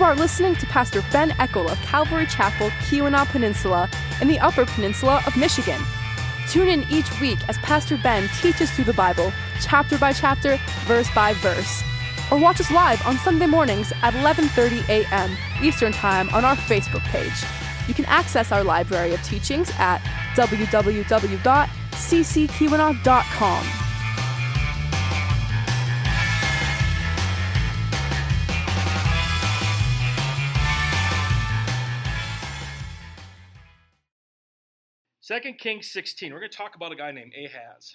You are listening to Pastor Ben Eckel of Calvary Chapel, Keweenaw Peninsula, in the Upper Peninsula of Michigan. Tune in each week as Pastor Ben teaches through the Bible, chapter by chapter, verse by verse. Or watch us live on Sunday mornings at 11:30 a.m. Eastern Time on our Facebook page. You can access our library of teachings at www.cckeweenaw.com. Second Kings 16. We're going to talk about a guy named Ahaz.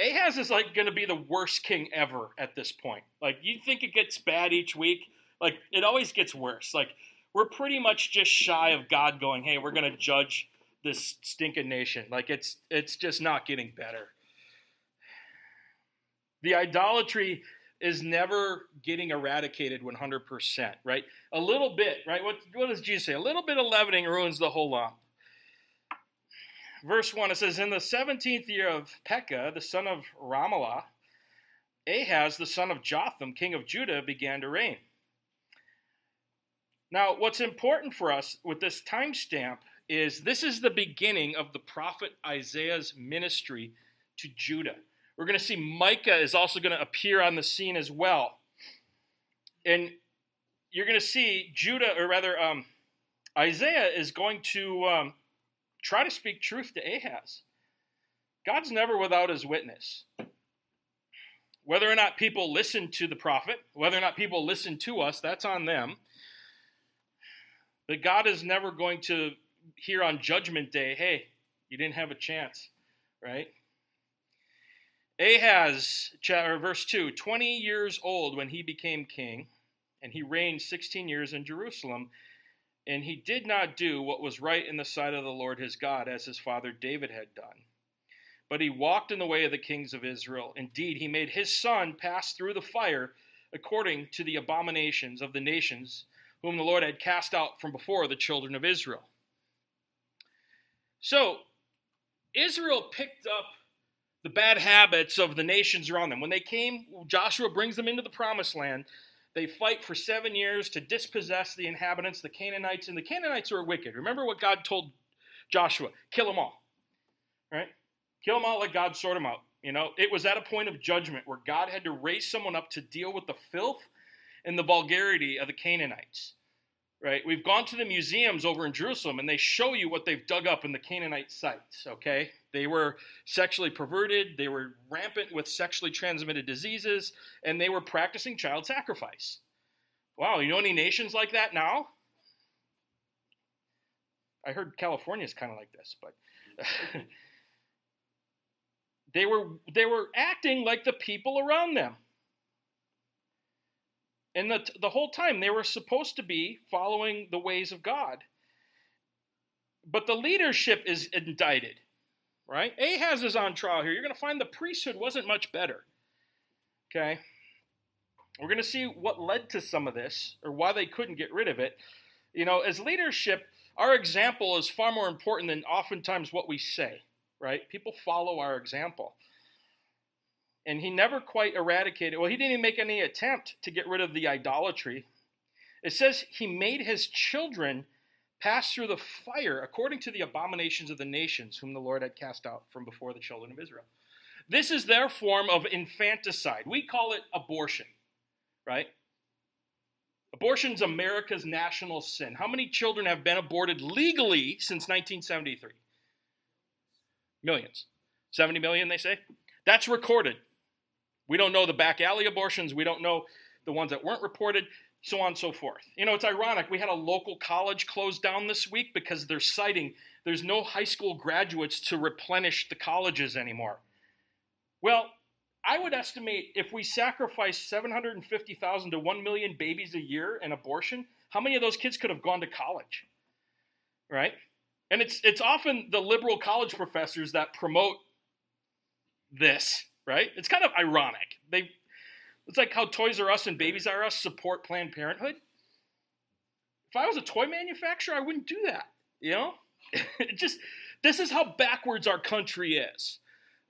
Ahaz is like going to be the worst king ever at this point. Like you think it gets bad each week, like it always gets worse. Like we're pretty much just shy of God going, "Hey, we're going to judge this stinking nation." Like it's it's just not getting better. The idolatry is never getting eradicated 100%, right? A little bit, right? What, what does Jesus say? A little bit of leavening ruins the whole lump verse 1, it says, In the 17th year of Pekah, the son of Remaliah, Ahaz, the son of Jotham, king of Judah, began to reign. Now, what's important for us with this timestamp is this is the beginning of the prophet Isaiah's ministry to Judah. We're going to see Micah is also going to appear on the scene as well. And you're going to see Judah, or rather, um, Isaiah is going to um, try to speak truth to Ahaz. God's never without his witness. Whether or not people listen to the prophet, whether or not people listen to us, that's on them. But God is never going to hear on Judgment Day, hey, you didn't have a chance, right? Ahaz, chapter verse 2, 20 years old when he became king, and he reigned 16 years in Jerusalem. And he did not do what was right in the sight of the Lord his God, as his father David had done. But he walked in the way of the kings of Israel. Indeed, he made his son pass through the fire according to the abominations of the nations whom the Lord had cast out from before the children of Israel. So, Israel picked up the bad habits of the nations around them. When they came, Joshua brings them into the promised land. They fight for seven years to dispossess the inhabitants, the Canaanites, and the Canaanites are wicked. Remember what God told Joshua kill them all. Right? Kill them all, let God sort them out. You know, it was at a point of judgment where God had to raise someone up to deal with the filth and the vulgarity of the Canaanites. Right? We've gone to the museums over in Jerusalem and they show you what they've dug up in the Canaanite sites, okay? They were sexually perverted, they were rampant with sexually transmitted diseases, and they were practicing child sacrifice. Wow, you know any nations like that now? I heard California is kind of like this, but they were they were acting like the people around them. And the, the whole time they were supposed to be following the ways of God. But the leadership is indicted right? Ahaz is on trial here. You're going to find the priesthood wasn't much better. Okay? We're going to see what led to some of this or why they couldn't get rid of it. You know, as leadership, our example is far more important than oftentimes what we say, right? People follow our example. And he never quite eradicated, well, he didn't even make any attempt to get rid of the idolatry. It says he made his children pass through the fire according to the abominations of the nations whom the Lord had cast out from before the children of Israel. This is their form of infanticide. We call it abortion, right? Abortion's America's national sin. How many children have been aborted legally since 1973? Millions. 70 million, they say? That's recorded. We don't know the back alley abortions. We don't know the ones that weren't reported so on and so forth. You know, it's ironic. We had a local college closed down this week because they're citing there's no high school graduates to replenish the colleges anymore. Well, I would estimate if we sacrifice 750,000 to 1 million babies a year in abortion, how many of those kids could have gone to college? Right? And it's it's often the liberal college professors that promote this, right? It's kind of ironic. They it's like how Toys R Us and Babies R Us support Planned Parenthood. If I was a toy manufacturer, I wouldn't do that. You know, just this is how backwards our country is.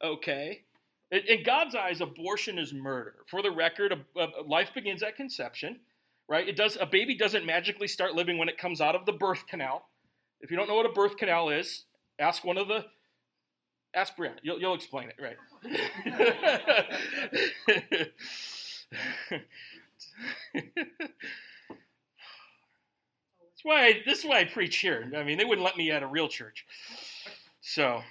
Okay, in God's eyes, abortion is murder. For the record, life begins at conception, right? It does a baby doesn't magically start living when it comes out of the birth canal. If you don't know what a birth canal is, ask one of the ask. You'll, you'll explain it, right? That's why I, this is why I preach here. I mean, they wouldn't let me at a real church. So,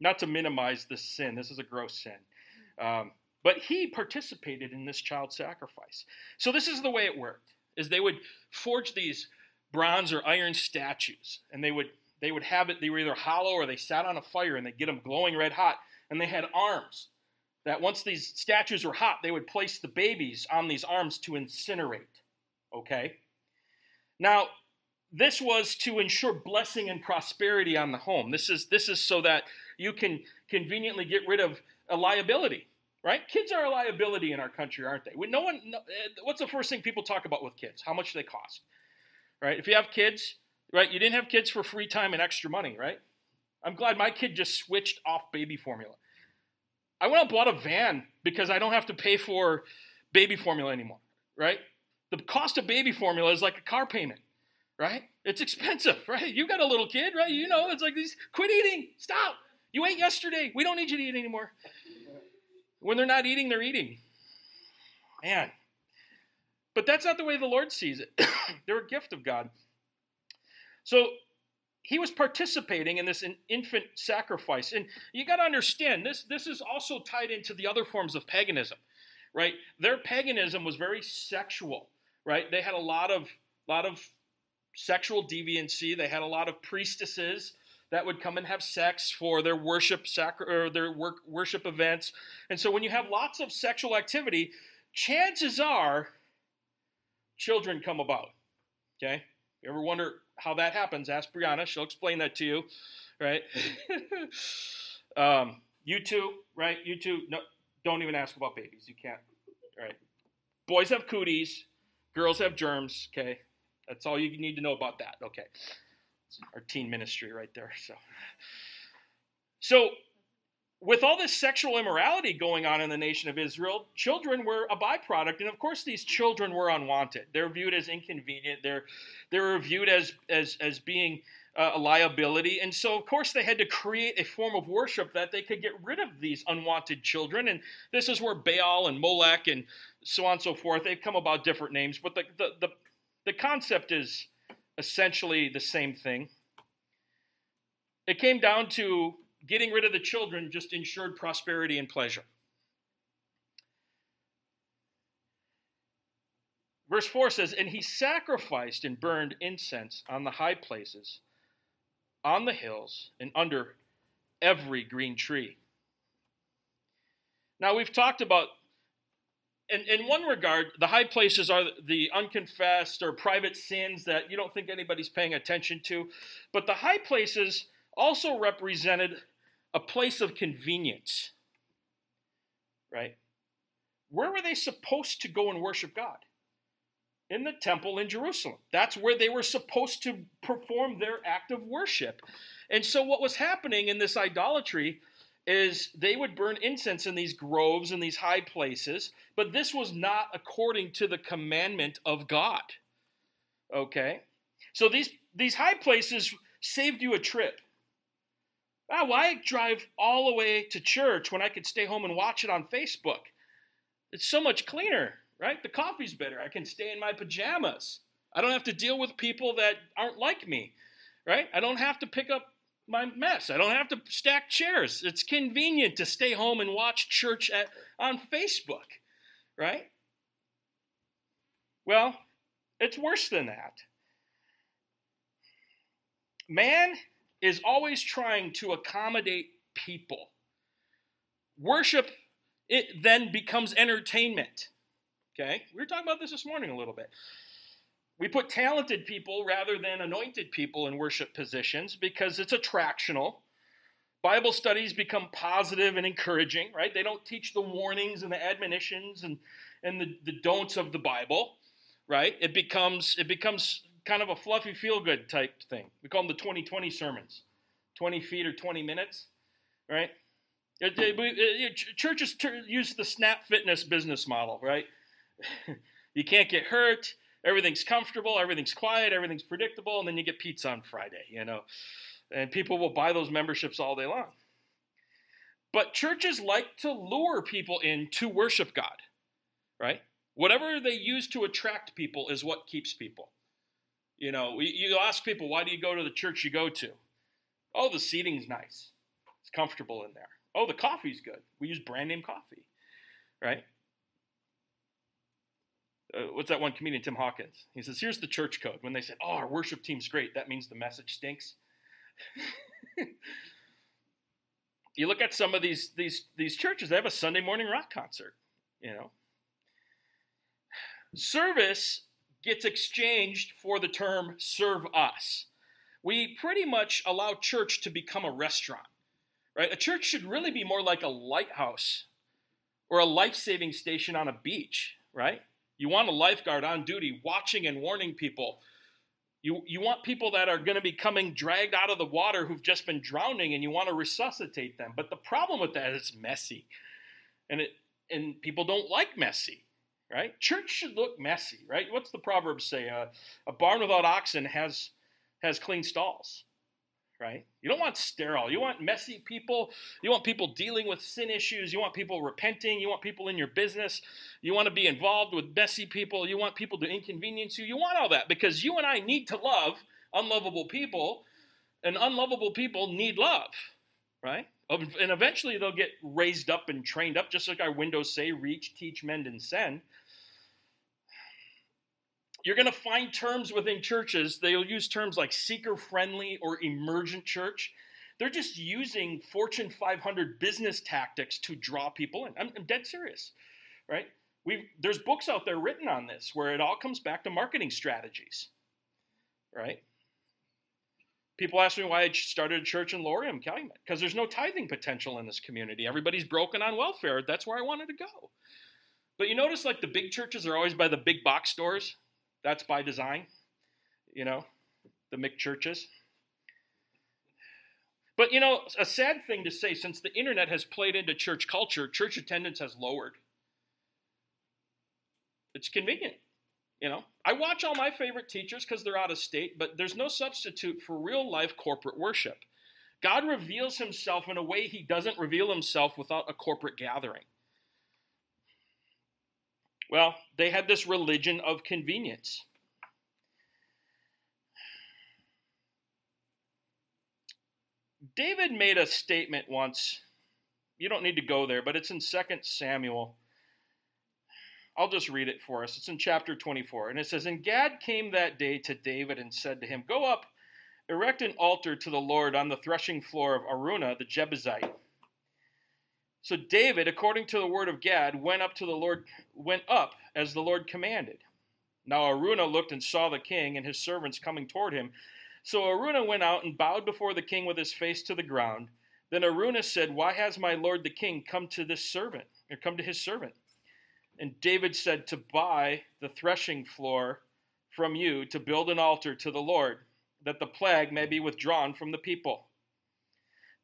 not to minimize this sin, this is a gross sin. Um, but he participated in this child sacrifice. So this is the way it worked: is they would forge these bronze or iron statues, and they would they would have it. They were either hollow or they sat on a fire, and they get them glowing red hot, and they had arms. That once these statues were hot, they would place the babies on these arms to incinerate. Okay. Now, this was to ensure blessing and prosperity on the home. This is this is so that you can conveniently get rid of a liability right? Kids are a liability in our country, aren't they? no one. No, eh, what's the first thing people talk about with kids? How much they cost, right? If you have kids, right, you didn't have kids for free time and extra money, right? I'm glad my kid just switched off baby formula. I went and bought a van because I don't have to pay for baby formula anymore, right? The cost of baby formula is like a car payment, right? It's expensive, right? You got a little kid, right? You know, it's like these quit eating, stop. You ate yesterday. We don't need you to eat anymore. When they're not eating, they're eating. Man. But that's not the way the Lord sees it. they're a gift of God. So he was participating in this infant sacrifice. And you got to understand, this, this is also tied into the other forms of paganism, right? Their paganism was very sexual, right? They had a lot of, lot of sexual deviancy. They had a lot of priestesses that would come and have sex for their worship sacri- or their work, worship events. And so when you have lots of sexual activity, chances are children come about. Okay? You ever wonder how that happens? Ask Brianna. She'll explain that to you. Right? um, you two, right? You two, no, don't even ask about babies. You can't. Right? Boys have cooties, girls have germs. Okay? That's all you need to know about that. Okay our teen ministry right there. So, so with all this sexual immorality going on in the nation of Israel, children were a byproduct, and of course, these children were unwanted. They're viewed as inconvenient. They're they're viewed as as as being uh, a liability, and so of course they had to create a form of worship that they could get rid of these unwanted children. And this is where Baal and Molech and so on and so forth. They've come about different names, but the the the, the concept is essentially the same thing. It came down to getting rid of the children just ensured prosperity and pleasure. Verse 4 says, And he sacrificed and burned incense on the high places, on the hills, and under every green tree. Now, we've talked about in, in one regard, the high places are the unconfessed or private sins that you don't think anybody's paying attention to. But the high places also represented a place of convenience, right? Where were they supposed to go and worship God? In the temple in Jerusalem. That's where they were supposed to perform their act of worship. And so, what was happening in this idolatry is they would burn incense in these groves and these high places, but this was not according to the commandment of God. Okay? So these these high places saved you a trip. Ah, why drive all the way to church when I could stay home and watch it on Facebook? It's so much cleaner, right? The coffee's better. I can stay in my pajamas. I don't have to deal with people that aren't like me, right? I don't have to pick up my mess. I don't have to stack chairs. It's convenient to stay home and watch church at, on Facebook, right? Well, it's worse than that. Man is always trying to accommodate people. Worship it then becomes entertainment. Okay? We were talking about this this morning a little bit. We put talented people rather than anointed people in worship positions because it's attractional. Bible studies become positive and encouraging, right? They don't teach the warnings and the admonitions and, and the, the don'ts of the Bible, right? It becomes it becomes kind of a fluffy feel good type thing. We call them the 2020 sermons 20 feet or 20 minutes, right? It, it, it, churches use the snap fitness business model, right? You can't get hurt. Everything's comfortable. Everything's quiet. Everything's predictable. And then you get pizza on Friday, you know. And people will buy those memberships all day long. But churches like to lure people in to worship God, right? Whatever they use to attract people is what keeps people. You know, you ask people, why do you go to the church you go to? Oh, the seating's nice. It's comfortable in there. Oh, the coffee's good. We use brand name coffee, right? Uh, what's that one comedian, Tim Hawkins? He says, here's the church code. When they said, oh, our worship team's great, that means the message stinks. you look at some of these these these churches, they have a Sunday morning rock concert, you know. Service gets exchanged for the term serve us. We pretty much allow church to become a restaurant. Right? A church should really be more like a lighthouse or a life-saving station on a beach, right? You want a lifeguard on duty watching and warning people you, you want people that are going to be coming dragged out of the water who've just been drowning and you want to resuscitate them. But the problem with that is it's messy. And it and people don't like messy, right? Church should look messy, right? What's the proverb say? Uh, a barn without oxen has has clean stalls right? You don't want sterile. You want messy people. You want people dealing with sin issues. You want people repenting. You want people in your business. You want to be involved with messy people. You want people to inconvenience you. You want all that because you and I need to love unlovable people, and unlovable people need love, right? And eventually they'll get raised up and trained up, just like our windows say reach, teach, mend, and send you're going to find terms within churches, they'll use terms like seeker friendly or emergent church. They're just using Fortune 500 business tactics to draw people in. I'm, I'm dead serious, right? we there's books out there written on this where it all comes back to marketing strategies, right? People ask me why I started a church in Laurium, Calumet, because there's no tithing potential in this community. Everybody's broken on welfare. That's where I wanted to go. But you notice, like the big churches are always by the big box stores. That's by design, you know, the McChurches. But, you know, a sad thing to say since the internet has played into church culture, church attendance has lowered. It's convenient. You know, I watch all my favorite teachers because they're out of state, but there's no substitute for real life corporate worship. God reveals himself in a way he doesn't reveal himself without a corporate gathering. Well, they had this religion of convenience. David made a statement once. You don't need to go there, but it's in 2 Samuel. I'll just read it for us. It's in chapter 24. And it says And Gad came that day to David and said to him, Go up, erect an altar to the Lord on the threshing floor of Araunah the Jebusite. So David, according to the word of Gad, went up to the Lord, went up as the Lord commanded. Now Araunah looked and saw the king and his servants coming toward him. So Araunah went out and bowed before the king with his face to the ground. Then Araunah said, Why has my lord the king come to this servant, or come to his servant? And David said, To buy the threshing floor from you to build an altar to the Lord, that the plague may be withdrawn from the people.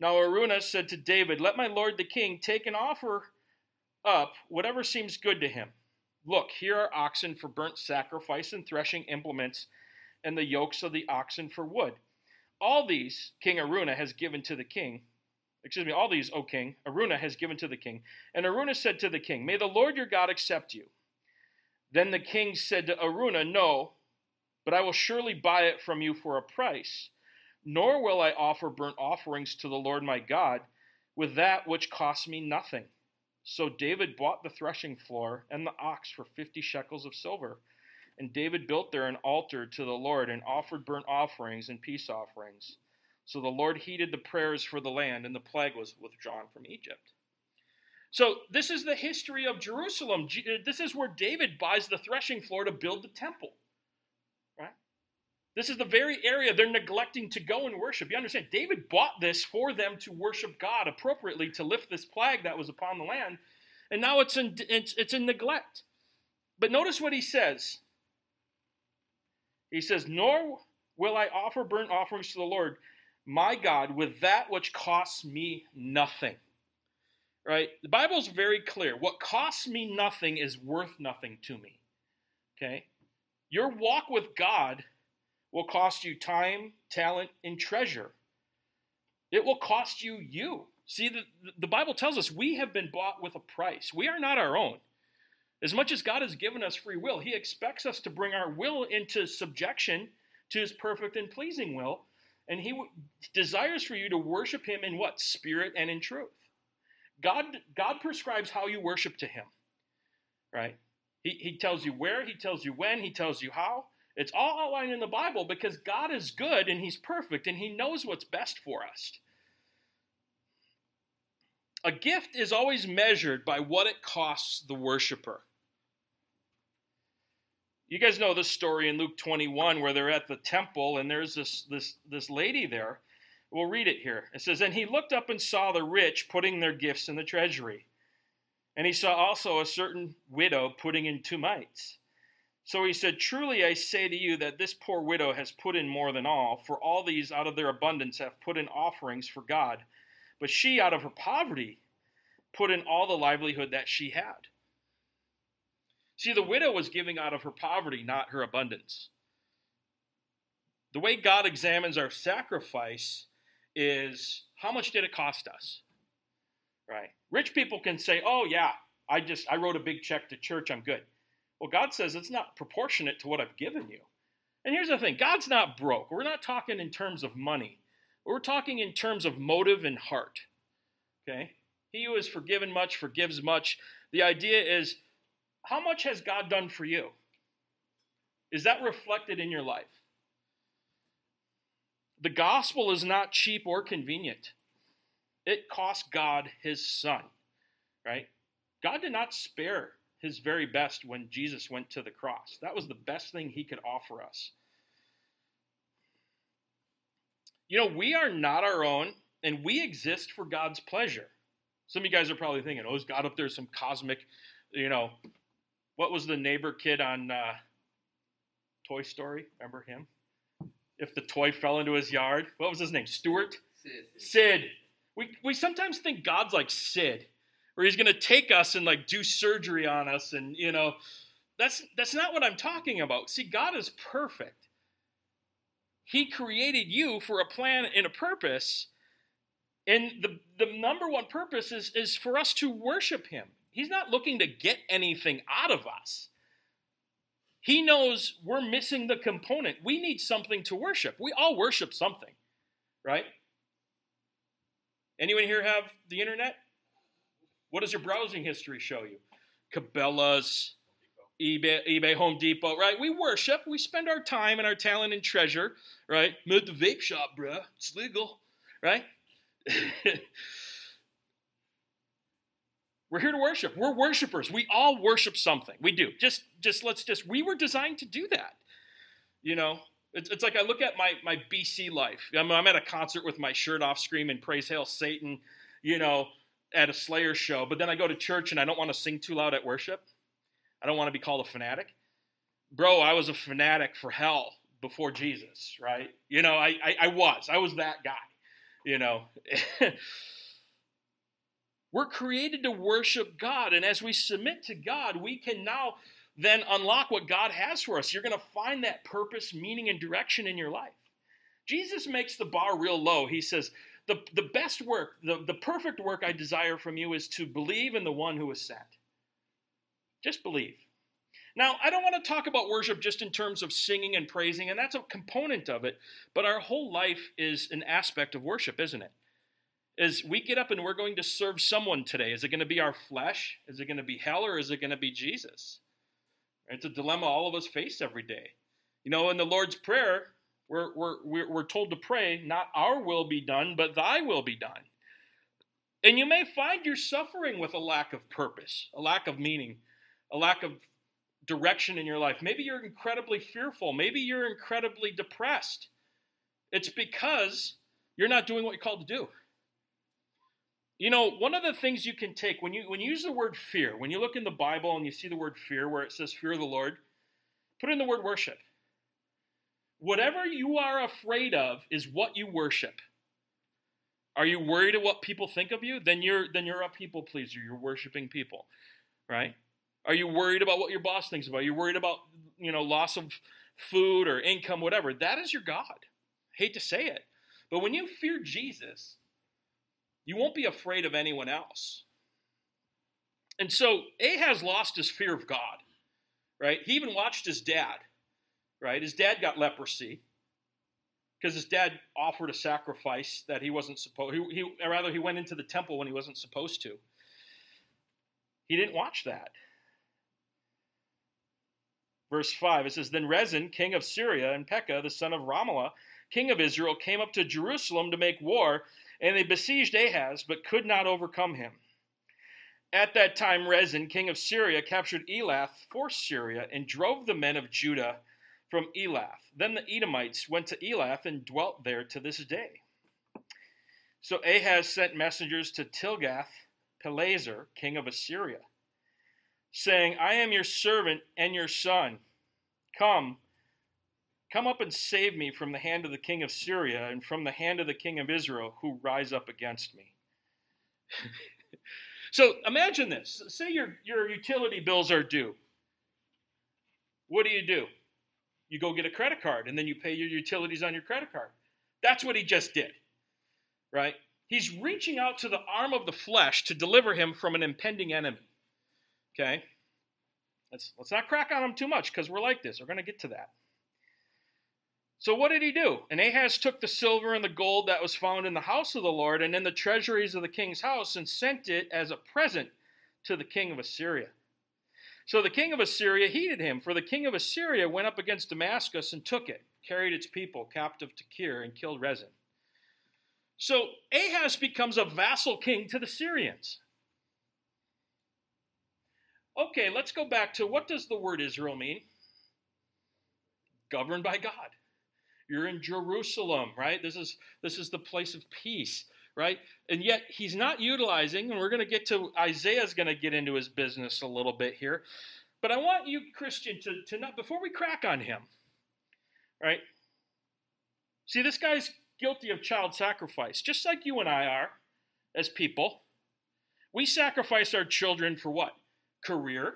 Now Araunah said to David, Let my lord the king take and offer up whatever seems good to him. Look, here are oxen for burnt sacrifice and threshing implements, and the yokes of the oxen for wood. All these King Araunah has given to the king. Excuse me, all these, O king, Araunah has given to the king. And Araunah said to the king, May the Lord your God accept you. Then the king said to Araunah, No, but I will surely buy it from you for a price nor will I offer burnt offerings to the Lord my God with that which costs me nothing. So David bought the threshing floor and the ox for fifty shekels of silver. And David built there an altar to the Lord and offered burnt offerings and peace offerings. So the Lord heeded the prayers for the land, and the plague was withdrawn from Egypt. So, this is the history of Jerusalem. This is where David buys the threshing floor to build the temple. This is the very area they're neglecting to go and worship. You understand? David bought this for them to worship God appropriately to lift this plague that was upon the land, and now it's in it's, it's in neglect. But notice what he says. He says, "Nor will I offer burnt offerings to the Lord, my God, with that which costs me nothing." Right? The Bible's very clear. What costs me nothing is worth nothing to me. Okay? Your walk with God will cost you time, talent, and treasure. It will cost you you. See, the, the Bible tells us we have been bought with a price. We are not our own. As much as God has given us free will, He expects us to bring our will into subjection to His perfect and pleasing will. And He desires for you to worship Him in what? Spirit and in truth. God, God prescribes how you worship to Him, right? He, he tells you where, He tells you when, He tells you how. It's all outlined in the Bible because God is good and He's perfect and He knows what's best for us. A gift is always measured by what it costs the worshiper. You guys know this story in Luke 21 where they're at the temple and there's this, this, this lady there. We'll read it here. It says, And he looked up and saw the rich putting their gifts in the treasury. And he saw also a certain widow putting in two mites. So he said, Truly I say to you that this poor widow has put in more than all, for all these out of their abundance have put in offerings for God. But she, out of her poverty, put in all the livelihood that she had. See, the widow was giving out of her poverty, not her abundance. The way God examines our sacrifice is how much did it cost us? Right? Rich people can say, "Oh yeah, I just I wrote a big check to church, I'm good." Well, God says it's not proportionate to what I've given you. And here's the thing God's not broke. We're not talking in terms of money, we're talking in terms of motive and heart. Okay? He who is forgiven much forgives much. The idea is how much has God done for you? Is that reflected in your life? The gospel is not cheap or convenient. It cost God his son, right? God did not spare his very best when Jesus went to the cross. That was the best thing he could offer us. You know, we are not our own, and we exist for God's pleasure. Some of you guys are probably thinking, oh, is God up there some cosmic, you know, what was the neighbor kid on uh, Toy Story? Remember him? If the toy fell into his yard, what was his name? Stuart? Sid. Sid. We, we sometimes think God's like Sid or he's going to take us and like do surgery on us and you know that's that's not what i'm talking about. See god is perfect. He created you for a plan and a purpose and the the number one purpose is is for us to worship him. He's not looking to get anything out of us. He knows we're missing the component. We need something to worship. We all worship something right? Anyone here have the internet what does your browsing history show you? Cabela's, eBay, eBay, Home Depot, right? We worship, we spend our time and our talent and treasure, right? I'm at the vape shop, bruh. It's legal, right? We're here to worship. We're worshipers. We all worship something. We do. Just, just let's just. We were designed to do that. You know, it's, it's like I look at my my BC life. I'm, I'm at a concert with my shirt off, screaming "Praise Hail Satan," you know, at a Slayer show, but then I go to church and I don't want to sing too loud at worship. I don't want to be called a fanatic. Bro, I was a fanatic for hell before Jesus, right? You know, I, I, I was. I was that guy, you know. We're created to worship God, and as we submit to God, we can now then unlock what God has for us. You're going to find that purpose, meaning, and direction in your life. Jesus makes the bar real low. He says, the, the best work, the, the perfect work I desire from you is to believe in the one who was sent. Just believe. Now, I don't want to talk about worship just in terms of singing and praising, and that's a component of it, but our whole life is an aspect of worship, isn't it? As we get up and we're going to serve someone today, is it going to be our flesh? Is it going to be hell, or is it going to be Jesus? It's a dilemma all of us face every day. You know, in the Lord's Prayer, we're, we're, we're told to pray, not our will be done, but thy will be done. And you may find you're suffering with a lack of purpose, a lack of meaning, a lack of direction in your life. Maybe you're incredibly fearful. Maybe you're incredibly depressed. It's because you're not doing what you're called to do. You know, one of the things you can take when you when you use the word fear, when you look in the Bible and you see the word fear where it says fear of the Lord, put in the word worship. Whatever you are afraid of is what you worship. Are you worried of what people think of you? Then you're then you're a people pleaser. You're worshiping people, right? Are you worried about what your boss thinks about? Are you worried about, you know, loss of food or income, whatever? That is your God. Hate to say it. But when you fear Jesus, you won't be afraid of anyone else. And so Ahaz lost his fear of God, right? He even watched his dad, right? His dad got leprosy because his dad offered a sacrifice that he wasn't supposed he, he rather he went into the temple when he wasn't supposed to. He didn't watch that. Verse 5, it says, Then Rezin, king of Syria, and Pekah, the son of Remaliah, king of Israel, came up to Jerusalem to make war, and they besieged Ahaz, but could not overcome him. At that time, Rezin, king of Syria, captured Elath for Syria and drove the men of Judah from Elath. Then the Edomites went to Elath and dwelt there to this day. So Ahaz sent messengers to Tiglath Pileser, king of Assyria, saying, I am your servant and your son. Come, come up and save me from the hand of the king of Syria and from the hand of the king of Israel who rise up against me. So imagine this. Say your, your utility bills are due. What do you do? You go get a credit card and then you pay your utilities on your credit card. That's what he just did, right? He's reaching out to the arm of the flesh to deliver him from an impending enemy. Okay? Let's, let's not crack on him too much because we're like this. We're going to get to that. So what did he do? And Ahaz took the silver and the gold that was found in the house of the Lord and in the treasuries of the king's house and sent it as a present to the king of Assyria. So the king of Assyria heeded him, for the king of Assyria went up against Damascus and took it, carried its people captive to Kir, and killed Rezin. So Ahaz becomes a vassal king to the Syrians. Okay, let's go back to what does the word Israel mean? Governed by God. You're in Jerusalem, right? This is this is the place of peace, right? And yet he's not utilizing, and we're going to get to Isaiah's going to get into his business a little bit here. But I want you, Christian, to, to not before we crack on him, right? See, this guy's guilty of child sacrifice, just like you and I are as people. We sacrifice our children for what? Career,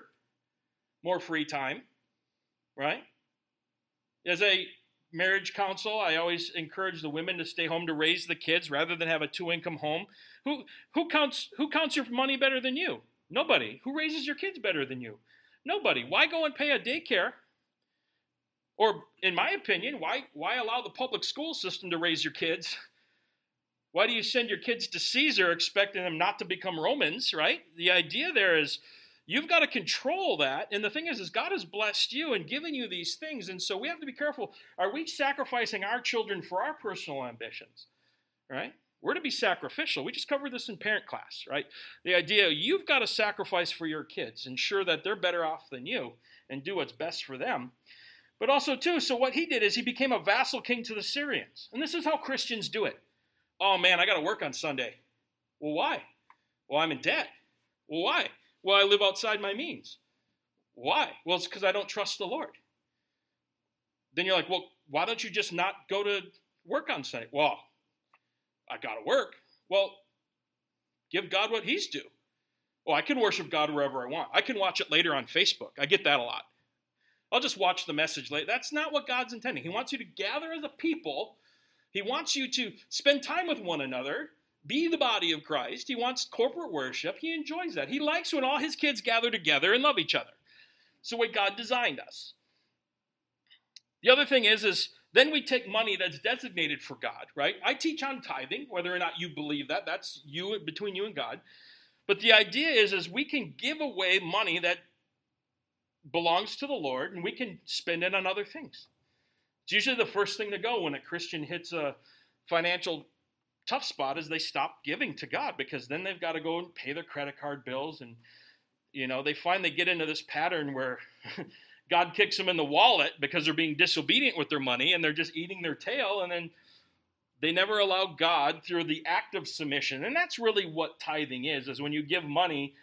more free time, right? As a marriage counsel, I always encourage the women to stay home to raise the kids rather than have a two-income home. Who who counts who counts your money better than you? Nobody. Who raises your kids better than you? Nobody. Why go and pay a daycare? Or in my opinion, why why allow the public school system to raise your kids? Why do you send your kids to Caesar expecting them not to become Romans, right? The idea there is You've got to control that. And the thing is, is God has blessed you and given you these things. And so we have to be careful. Are we sacrificing our children for our personal ambitions? Right? We're to be sacrificial. We just covered this in parent class, right? The idea you've got to sacrifice for your kids, ensure that they're better off than you, and do what's best for them. But also, too, so what he did is he became a vassal king to the Syrians. And this is how Christians do it. Oh man, I got to work on Sunday. Well, why? Well, I'm in debt. Well, why? Well, I live outside my means. Why? Well, it's because I don't trust the Lord. Then you're like, well, why don't you just not go to work on Sunday? Well, I got to work. Well, give God what He's due. Well, I can worship God wherever I want. I can watch it later on Facebook. I get that a lot. I'll just watch the message later. That's not what God's intending. He wants you to gather as a people. He wants you to spend time with one another be the body of Christ. He wants corporate worship. He enjoys that. He likes when all his kids gather together and love each other. It's the way God designed us. The other thing is, is then we take money that's designated for God, right? I teach on tithing, whether or not you believe that. That's you between you and God. But the idea is, is we can give away money that belongs to the Lord, and we can spend it on other things. It's usually the first thing to go when a Christian hits a financial tough spot is they stop giving to God because then they've got to go and pay their credit card bills and you know they find they get into this pattern where God kicks them in the wallet because they're being disobedient with their money and they're just eating their tail and then they never allow God through the act of submission. And that's really what tithing is is when you give money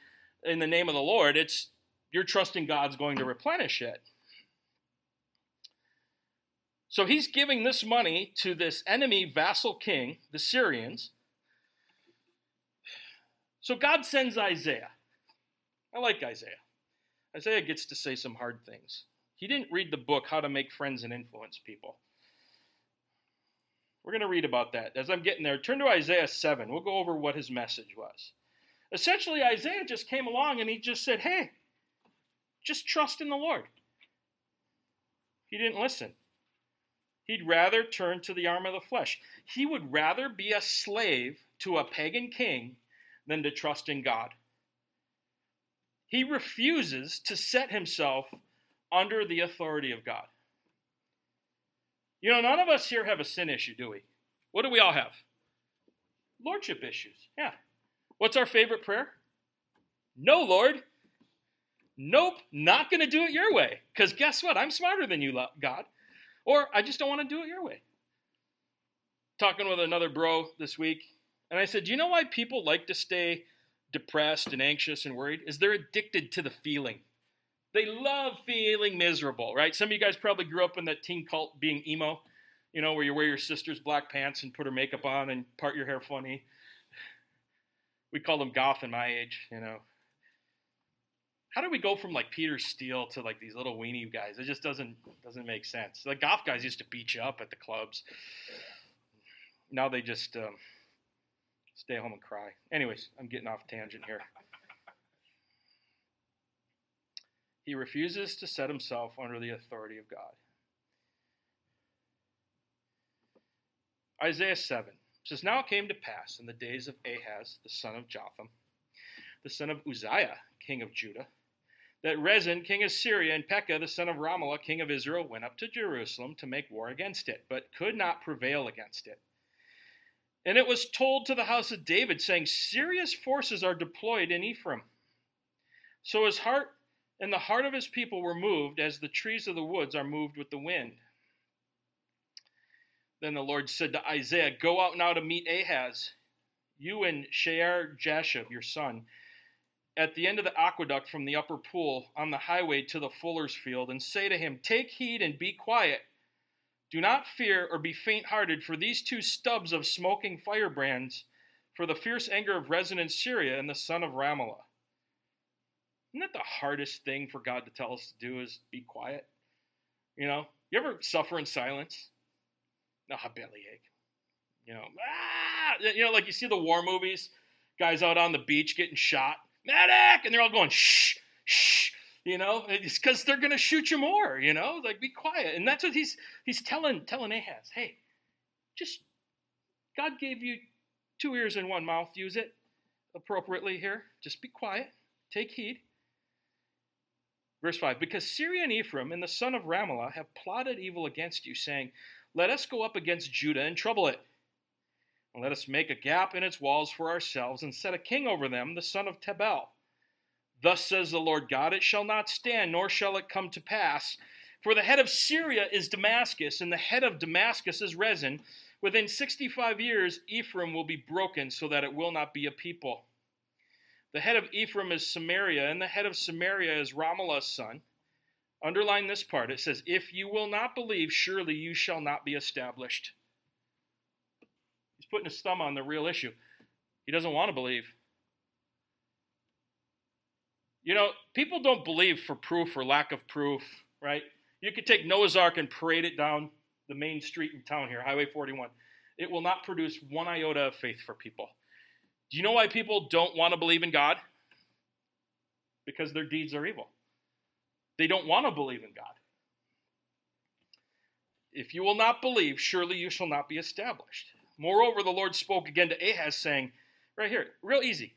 in the name of the Lord it's you're trusting God's going to replenish it so he's giving this money to this enemy vassal king, the Syrians. So God sends Isaiah. I like Isaiah. Isaiah gets to say some hard things. He didn't read the book, How to Make Friends and Influence People. We're going to read about that. As I'm getting there, turn to Isaiah 7. We'll go over what his message was. Essentially, Isaiah just came along and he just said, Hey, just trust in the Lord. He didn't listen. He'd rather turn to the arm of the flesh. He would rather be a slave to a pagan king than to trust in God. He refuses to set himself under the authority of God. You know, none of us here have a sin issue, do we? What do we all have? Lordship issues. Yeah. What's our favorite prayer? No, Lord. Nope, not going to do it your way. Because guess what? I'm smarter than you, God. Or I just don't want to do it your way. Talking with another bro this week, and I said, Do you know why people like to stay depressed and anxious and worried? Is they're addicted to the feeling. They love feeling miserable, right? Some of you guys probably grew up in that teen cult being emo, you know, where you wear your sister's black pants and put her makeup on and part your hair funny. We call them goth in my age, you know. How do we go from like Peter Steele to like these little weenie guys? It just doesn't doesn't make sense. The golf guys used to beat you up at the clubs. Now they just um, stay home and cry. Anyways, I'm getting off tangent here. He refuses to set himself under the authority of God. Isaiah 7 says, Now it came to pass in the days of Ahaz, the son of Jotham, the son of Uzziah, king of Judah, that Rezin, king of Syria, and Pekah, the son of Remaliah, king of Israel, went up to Jerusalem to make war against it, but could not prevail against it. And it was told to the house of David, saying, Syria's forces are deployed in Ephraim. So his heart and the heart of his people were moved as the trees of the woods are moved with the wind. Then the Lord said to Isaiah, Go out now to meet Ahaz, you and Shear Jashub, your son, at the end of the aqueduct from the upper pool on the highway to the fuller's field, and say to him, Take heed and be quiet. Do not fear or be faint hearted, for these two stubs of smoking firebrands, for the fierce anger of Rezin in Syria and the son of Remaliah. Isn't that the hardest thing for God to tell us to do is be quiet? You know, you ever suffer in silence? No, a bellyache. You know, ah, you know, like you see the war movies, guys out on the beach getting shot, medic, and they're all going shh, shh. You know, it's because they're gonna shoot you more. You know, like be quiet, and that's what he's he's telling telling Ahaz. Hey, just God gave you two ears and one mouth. Use it appropriately here. Just be quiet. Take heed. Verse 5 Because Syria and Ephraim and the son of Remaliah have plotted evil against you, saying, Let us go up against Judah and trouble it. And let us make a gap in its walls for ourselves and set a king over them, the son of Tabel. Thus says the Lord God, It shall not stand, nor shall it come to pass. For the head of Syria is Damascus, and the head of Damascus is Rezin. Within 65 years, Ephraim will be broken so that it will not be a people. The head of Ephraim is Samaria, and the head of Samaria is Remaliah's son. Underline this part. It says, If you will not believe, surely you shall not be established. Putting his thumb on the real issue. He doesn't want to believe. You know, people don't believe for proof or lack of proof, right? You could take Noah's Ark and parade it down the main street in town here, Highway 41. It will not produce one iota of faith for people. Do you know why people don't want to believe in God? Because their deeds are evil. They don't want to believe in God. If you will not believe, surely you shall not be established. Moreover, the Lord spoke again to Ahaz, saying, right here, real easy.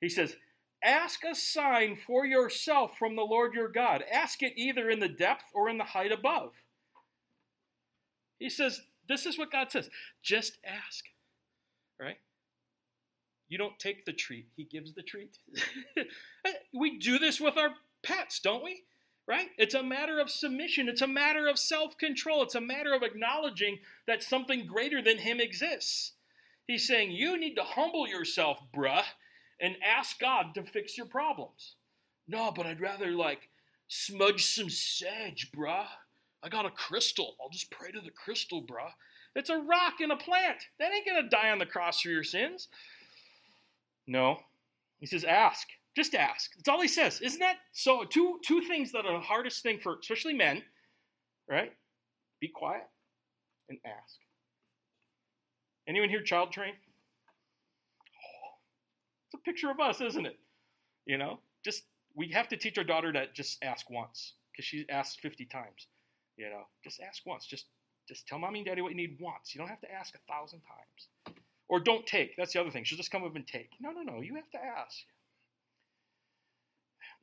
He says, Ask a sign for yourself from the Lord your God. Ask it either in the depth or in the height above. He says, This is what God says. Just ask. Right? You don't take the treat, he gives the treat. we do this with our pets, don't we? Right? It's a matter of submission. It's a matter of self control. It's a matter of acknowledging that something greater than him exists. He's saying, You need to humble yourself, bruh, and ask God to fix your problems. No, but I'd rather like smudge some sage, bruh. I got a crystal. I'll just pray to the crystal, bruh. It's a rock and a plant. That ain't to die on the cross for your sins. No. He says, ask. Just ask. That's all he says. Isn't that so? Two two things that are the hardest thing for especially men, right? Be quiet and ask. Anyone here child trained? Oh, it's a picture of us, isn't it? You know, just we have to teach our daughter to just ask once because she asks 50 times. You know, just ask once. Just just tell mommy and daddy what you need once. You don't have to ask a thousand times. Or don't take. That's the other thing. She'll just come up and take. No, no, no. You have to ask.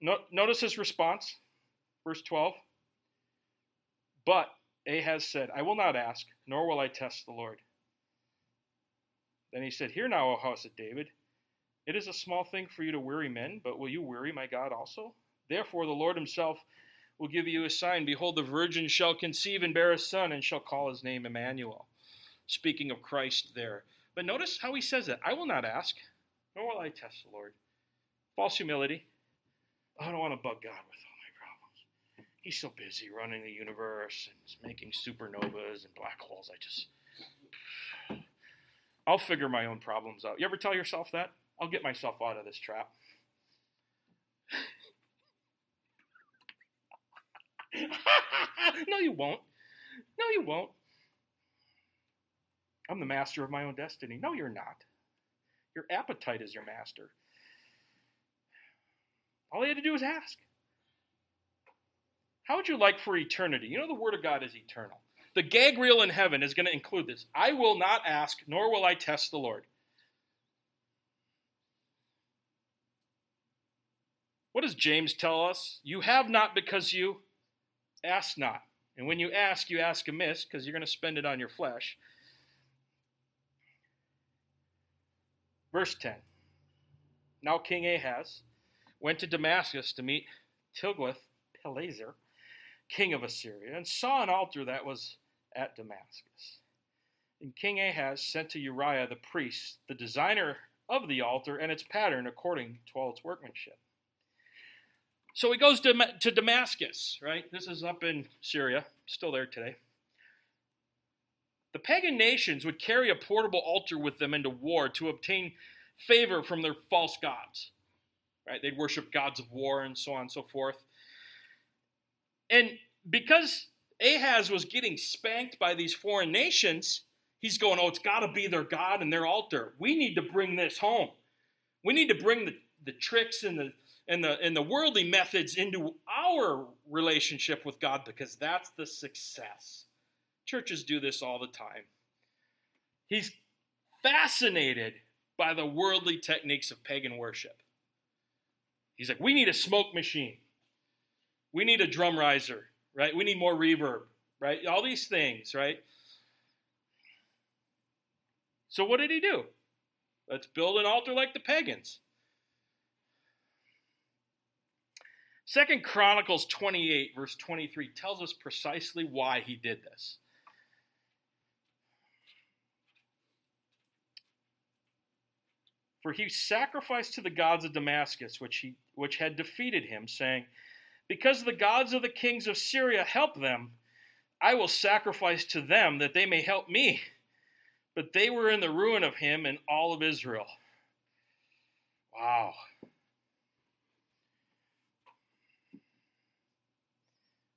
No, notice his response, verse 12. But Ahaz said, I will not ask, nor will I test the Lord. Then he said, Hear now, O house of David. It is a small thing for you to weary men, but will you weary my God also? Therefore, the Lord himself will give you a sign. Behold, the virgin shall conceive and bear a son, and shall call his name Emmanuel. Speaking of Christ there. But notice how he says it I will not ask, nor will I test the Lord. False humility. I don't want to bug God with all my problems. He's so busy running the universe and making supernovas and black holes. I just. I'll figure my own problems out. You ever tell yourself that? I'll get myself out of this trap. no, you won't. No, you won't. I'm the master of my own destiny. No, you're not. Your appetite is your master. All he had to do was ask. How would you like for eternity? You know, the Word of God is eternal. The gag reel in heaven is going to include this I will not ask, nor will I test the Lord. What does James tell us? You have not because you ask not. And when you ask, you ask amiss because you're going to spend it on your flesh. Verse 10 Now King Ahaz went to Damascus to meet Tiglath-Pileser, king of Assyria, and saw an altar that was at Damascus. And King Ahaz sent to Uriah the priest, the designer of the altar and its pattern according to all its workmanship. So he goes to, to Damascus, right? This is up in Syria, still there today. The pagan nations would carry a portable altar with them into war to obtain favor from their false gods. Right? They'd worship gods of war and so on and so forth. And because Ahaz was getting spanked by these foreign nations, he's going, Oh, it's got to be their God and their altar. We need to bring this home. We need to bring the, the tricks and the and the and the worldly methods into our relationship with God because that's the success. Churches do this all the time. He's fascinated by the worldly techniques of pagan worship. He's like, we need a smoke machine. We need a drum riser, right? We need more reverb, right? All these things, right? So what did he do? Let's build an altar like the pagans. Second Chronicles 28, verse 23, tells us precisely why he did this. For he sacrificed to the gods of Damascus, which, he, which had defeated him, saying, Because the gods of the kings of Syria help them, I will sacrifice to them that they may help me. But they were in the ruin of him and all of Israel. Wow.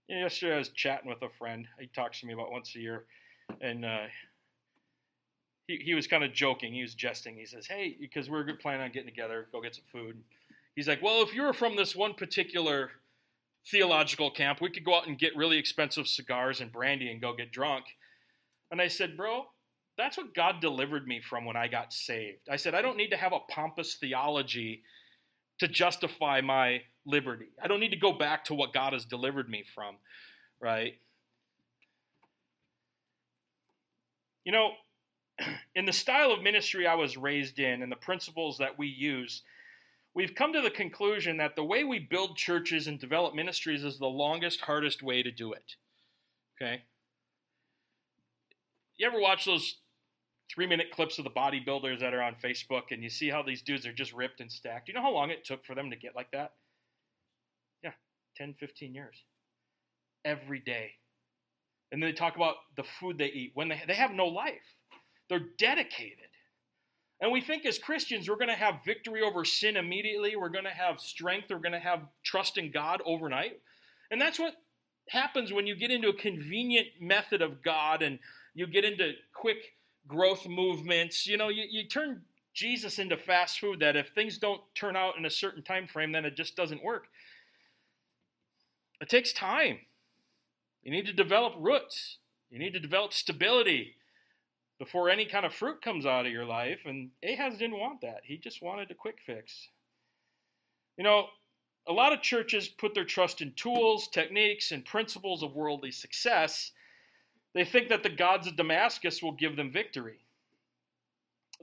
yesterday I was chatting with a friend. He talks to me about once a year, and uh, he he was kind of joking. He was jesting. He says, "Hey, because we're planning on getting together, go get some food." He's like, "Well, if you were from this one particular theological camp, we could go out and get really expensive cigars and brandy and go get drunk." And I said, "Bro." That's what God delivered me from when I got saved. I said, I don't need to have a pompous theology to justify my liberty. I don't need to go back to what God has delivered me from, right? You know, in the style of ministry I was raised in and the principles that we use, we've come to the conclusion that the way we build churches and develop ministries is the longest, hardest way to do it. Okay? You ever watch those three minute clips of the bodybuilders that are on Facebook and you see how these dudes are just ripped and stacked? You know how long it took for them to get like that? Yeah, 10, 15 years. Every day. And then they talk about the food they eat when they, they have no life. They're dedicated. And we think as Christians, we're going to have victory over sin immediately. We're going to have strength. We're going to have trust in God overnight. And that's what happens when you get into a convenient method of God and you get into quick growth movements. You know, you, you turn Jesus into fast food that if things don't turn out in a certain time frame, then it just doesn't work. It takes time. You need to develop roots. You need to develop stability before any kind of fruit comes out of your life. And Ahaz didn't want that. He just wanted a quick fix. You know, a lot of churches put their trust in tools, techniques, and principles of worldly success. They think that the gods of Damascus will give them victory.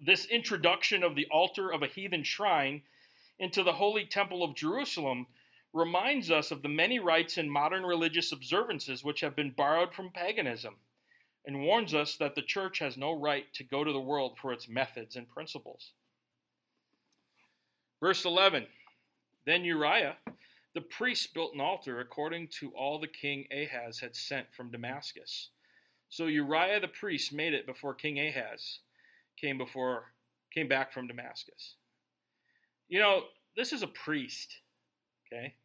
This introduction of the altar of a heathen shrine into the holy temple of Jerusalem reminds us of the many rites and modern religious observances which have been borrowed from paganism and warns us that the church has no right to go to the world for its methods and principles. Verse 11 Then Uriah, the priest, built an altar according to all the king Ahaz had sent from Damascus. So Uriah the priest made it before King Ahaz came before came back from Damascus. You know, this is a priest, okay?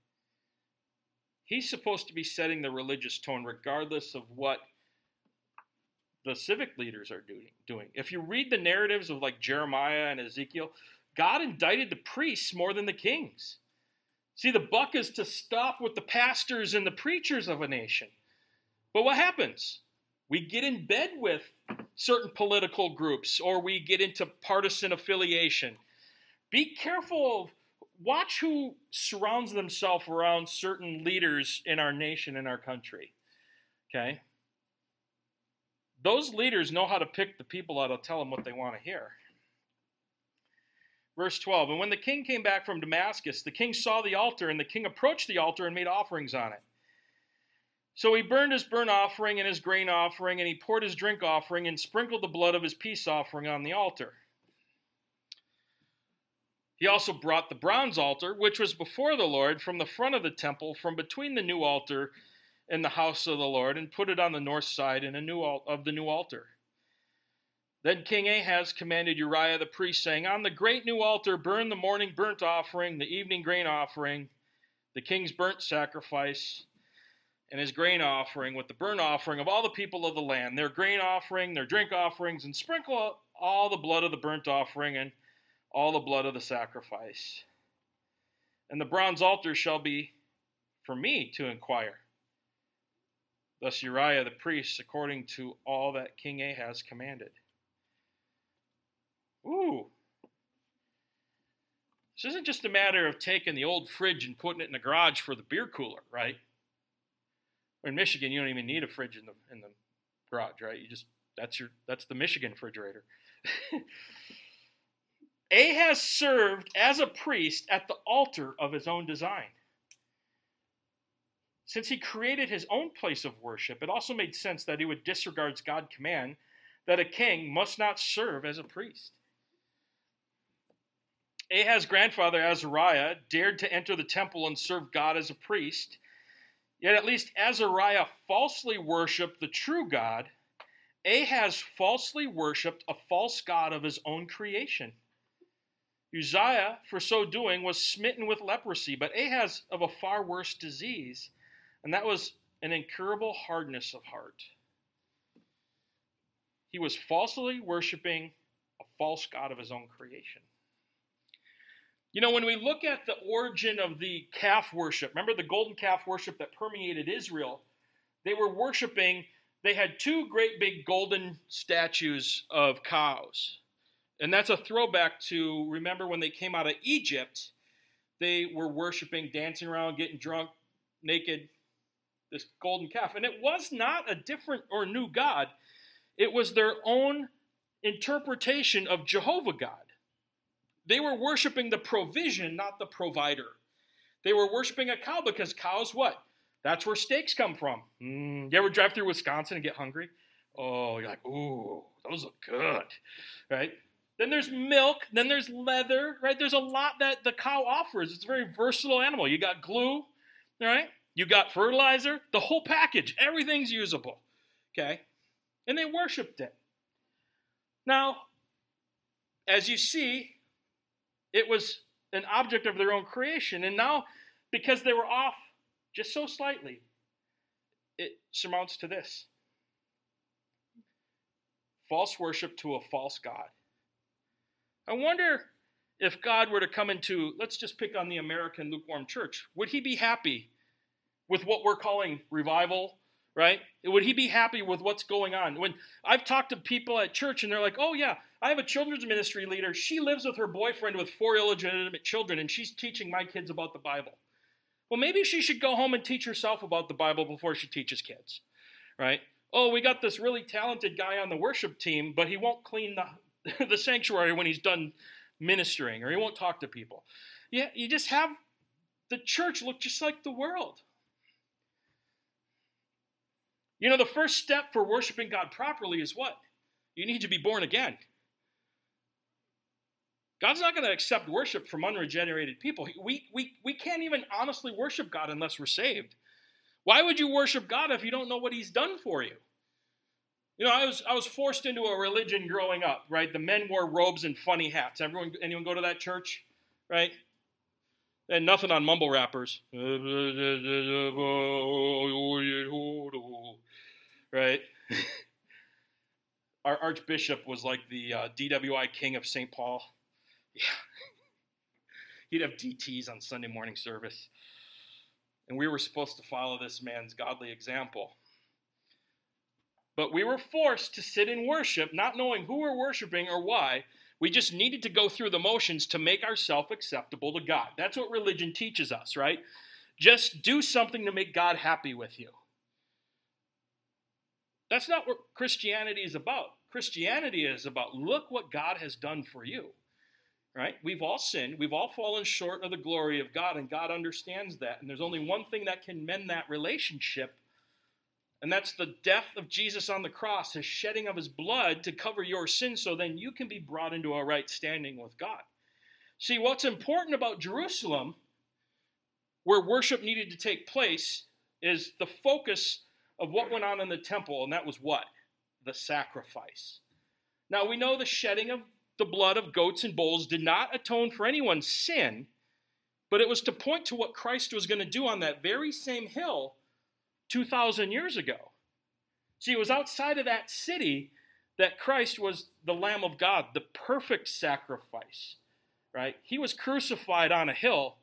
He's supposed to be setting the religious tone regardless of what the civic leaders are doing. If you read the narratives of like Jeremiah and Ezekiel, God indicted the priests more than the kings. See, the buck is to stop with the pastors and the preachers of a nation. But what happens? We get in bed with certain political groups or we get into partisan affiliation. Be careful of watch who surrounds themselves around certain leaders in our nation in our country. Okay? Those leaders know how to pick the people that'll tell them what they want to hear. Verse 12 And when the king came back from Damascus, the king saw the altar, and the king approached the altar and made offerings on it. So he burned his burnt offering and his grain offering, and he poured his drink offering and sprinkled the blood of his peace offering on the altar. He also brought the bronze altar, which was before the Lord, from the front of the temple, from between the new altar and the house of the Lord, and put it on the north side in a new al- of the new altar. Then King Ahaz commanded Uriah the priest, saying, On the great new altar burn the morning burnt offering, the evening grain offering, the king's burnt sacrifice, and his grain offering with the burnt offering of all the people of the land, their grain offering, their drink offerings, and sprinkle all the blood of the burnt offering and all the blood of the sacrifice. And the bronze altar shall be for me to inquire. Thus Uriah the priest, according to all that King Ahaz commanded. Ooh. This isn't just a matter of taking the old fridge and putting it in the garage for the beer cooler, right? in Michigan, you don't even need a fridge in the in the garage, right? You just that's your that's the Michigan refrigerator. Ahaz served as a priest at the altar of his own design. Since he created his own place of worship, it also made sense that he would disregard God's command that a king must not serve as a priest. Ahaz's grandfather Azariah dared to enter the temple and serve God as a priest Yet at least Azariah falsely worshiped the true God. Ahaz falsely worshiped a false God of his own creation. Uzziah, for so doing, was smitten with leprosy, but Ahaz of a far worse disease, and that was an incurable hardness of heart. He was falsely worshiping a false God of his own creation. You know, when we look at the origin of the calf worship, remember the golden calf worship that permeated Israel? They were worshiping, they had two great big golden statues of cows. And that's a throwback to remember when they came out of Egypt, they were worshiping, dancing around, getting drunk, naked, this golden calf. And it was not a different or new God, it was their own interpretation of Jehovah God. They were worshiping the provision, not the provider. They were worshiping a cow because cows, what? That's where steaks come from. Mm, you ever drive through Wisconsin and get hungry? Oh, you're like, ooh, those look good, right? Then there's milk. Then there's leather, right? There's a lot that the cow offers. It's a very versatile animal. You got glue, right? You got fertilizer, the whole package. Everything's usable, okay? And they worshipped it. Now, as you see, it was an object of their own creation. And now, because they were off just so slightly, it surmounts to this false worship to a false God. I wonder if God were to come into, let's just pick on the American lukewarm church, would he be happy with what we're calling revival, right? Would he be happy with what's going on? When I've talked to people at church and they're like, oh, yeah, I have a children's ministry leader. She lives with her boyfriend with four illegitimate children and she's teaching my kids about the Bible. Well, maybe she should go home and teach herself about the Bible before she teaches kids, right? Oh, we got this really talented guy on the worship team, but he won't clean the, the sanctuary when he's done ministering or he won't talk to people. Yeah, you just have the church look just like the world. You know, the first step for worshiping God properly is what? You need to be born again. God's not going to accept worship from unregenerated people. We, we, we can't even honestly worship God unless we're saved. Why would you worship God if you don't know what He's done for you? You know, I was I was forced into a religion growing up, right? The men wore robes and funny hats. Everyone, anyone go to that church, right? And nothing on mumble rappers, right? Our archbishop was like the uh, DWI king of St. Paul. Yeah. He'd have DTs on Sunday morning service. And we were supposed to follow this man's godly example. But we were forced to sit in worship, not knowing who we're worshiping or why. We just needed to go through the motions to make ourselves acceptable to God. That's what religion teaches us, right? Just do something to make God happy with you. That's not what Christianity is about. Christianity is about look what God has done for you. Right? We've all sinned. We've all fallen short of the glory of God, and God understands that. And there's only one thing that can mend that relationship, and that's the death of Jesus on the cross, his shedding of his blood to cover your sins, so then you can be brought into a right standing with God. See, what's important about Jerusalem, where worship needed to take place, is the focus of what went on in the temple, and that was what? The sacrifice. Now, we know the shedding of the blood of goats and bulls did not atone for anyone's sin, but it was to point to what Christ was going to do on that very same hill 2,000 years ago. See, it was outside of that city that Christ was the Lamb of God, the perfect sacrifice, right? He was crucified on a hill,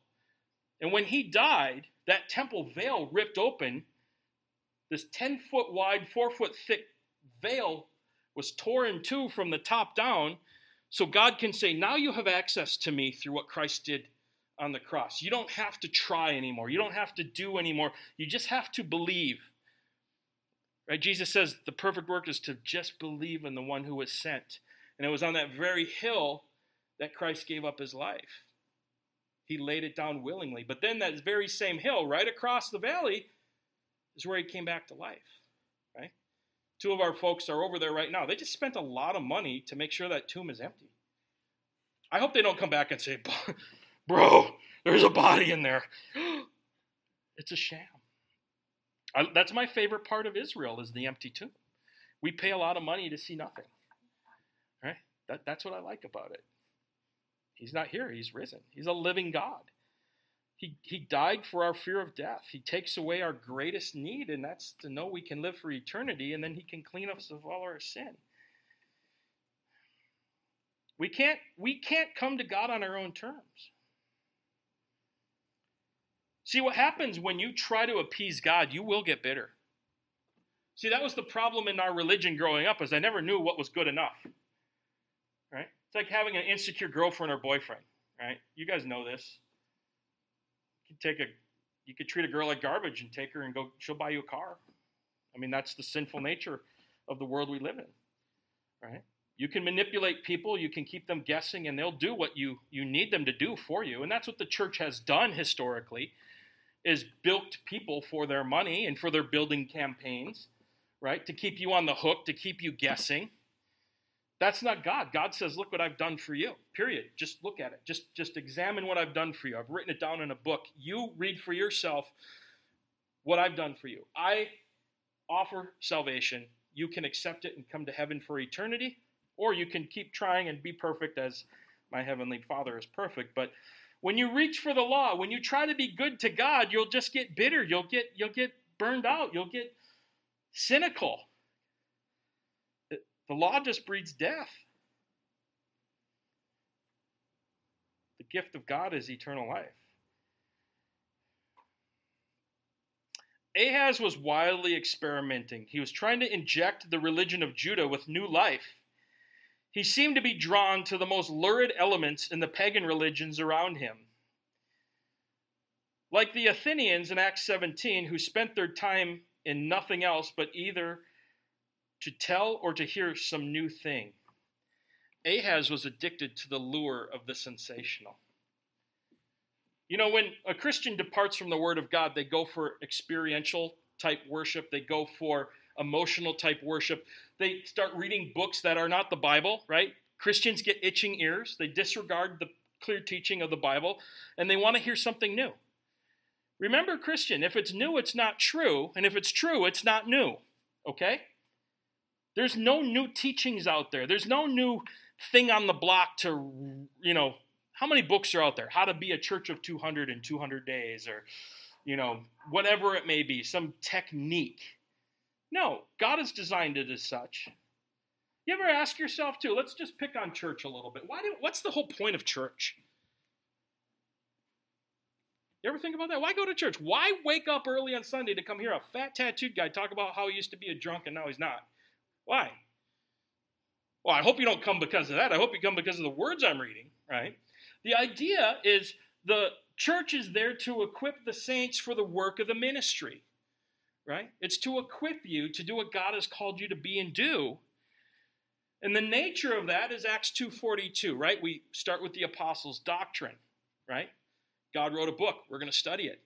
and when he died, that temple veil ripped open. This 10 foot wide, 4 foot thick veil was torn in two from the top down, so God can say, Now you have access to me through what Christ did on the cross. You don't have to try anymore. You don't have to do anymore. You just have to believe. Right? Jesus says the perfect work is to just believe in the one who was sent. And it was on that very hill that Christ gave up his life. He laid it down willingly. But then that very same hill, right across the valley, is where he came back to life. right? Two of our folks are over there right now. They just spent a lot of money to make sure that tomb is empty. I hope they don't come back and say, Bro, there's a body in there. it's a sham. I, that's my favorite part of Israel is the empty tomb. We pay a lot of money to see nothing. Right? That, that's what I like about it. He's not here, he's risen. He's a living God. He, he died for our fear of death. He takes away our greatest need, and that's to know we can live for eternity, and then He can clean us of all our sin. We can't, we can't come to God on our own terms. See, what happens when you try to appease God, you will get bitter. See, that was the problem in our religion growing up, is I never knew what was good enough. Right? It's like having an insecure girlfriend or boyfriend, right? You guys know this take a you could treat a girl like garbage and take her and go she'll buy you a car. I mean that's the sinful nature of the world we live in right? You can manipulate people you can keep them guessing and they'll do what you you need them to do for you. And that's what the church has done historically is bilked people for their money and for their building campaigns right? To keep you on the hook to keep you guessing that's not God. God says, "Look what I've done for you." Period. Just look at it. Just just examine what I've done for you. I've written it down in a book. You read for yourself what I've done for you. I offer salvation. You can accept it and come to heaven for eternity, Or you can keep trying and be perfect as my heavenly Father is perfect. But when you reach for the law, when you try to be good to God, you'll just get bitter. You'll get you'll get burned out. You'll get cynical. The law just breeds death. The gift of God is eternal life. Ahaz was wildly experimenting. He was trying to inject the religion of Judah with new life. He seemed to be drawn to the most lurid elements in the pagan religions around him. Like the Athenians in Acts 17, who spent their time in nothing else but either to tell or to hear some new thing. Ahaz was addicted to the lure of the sensational. You know, when a Christian departs from the Word of God, they go for experiential type worship, they go for emotional type worship. They start reading books that are not the Bible, right? Christians get itching ears. They disregard the clear teaching of the Bible and they want to hear something new. Remember, Christian, if it's new, it's not true. And if it's true, it's not new. Okay? There's no new teachings out there. There's no new thing on the block to, you know, how many books are out there? How to be a church of 200 in 200 days, or, you know, whatever it may be, some technique. No, God has designed it as such. You ever ask yourself too? Let's just pick on church a little bit. Why do? What's the whole point of church? You ever think about that? Why go to church? Why wake up early on Sunday to come hear a fat tattooed guy talk about how he used to be a drunk and now he's not? Why? Well, I hope you don't come because of that. I hope you come because of the words I'm reading, right? The idea is the church is there to equip the saints for the work of the ministry, right? It's to equip you to do what God has called you to be and do. And the nature of that is Acts 2:42, right? We start with the apostles' doctrine, right? God wrote a book, we're going to study it.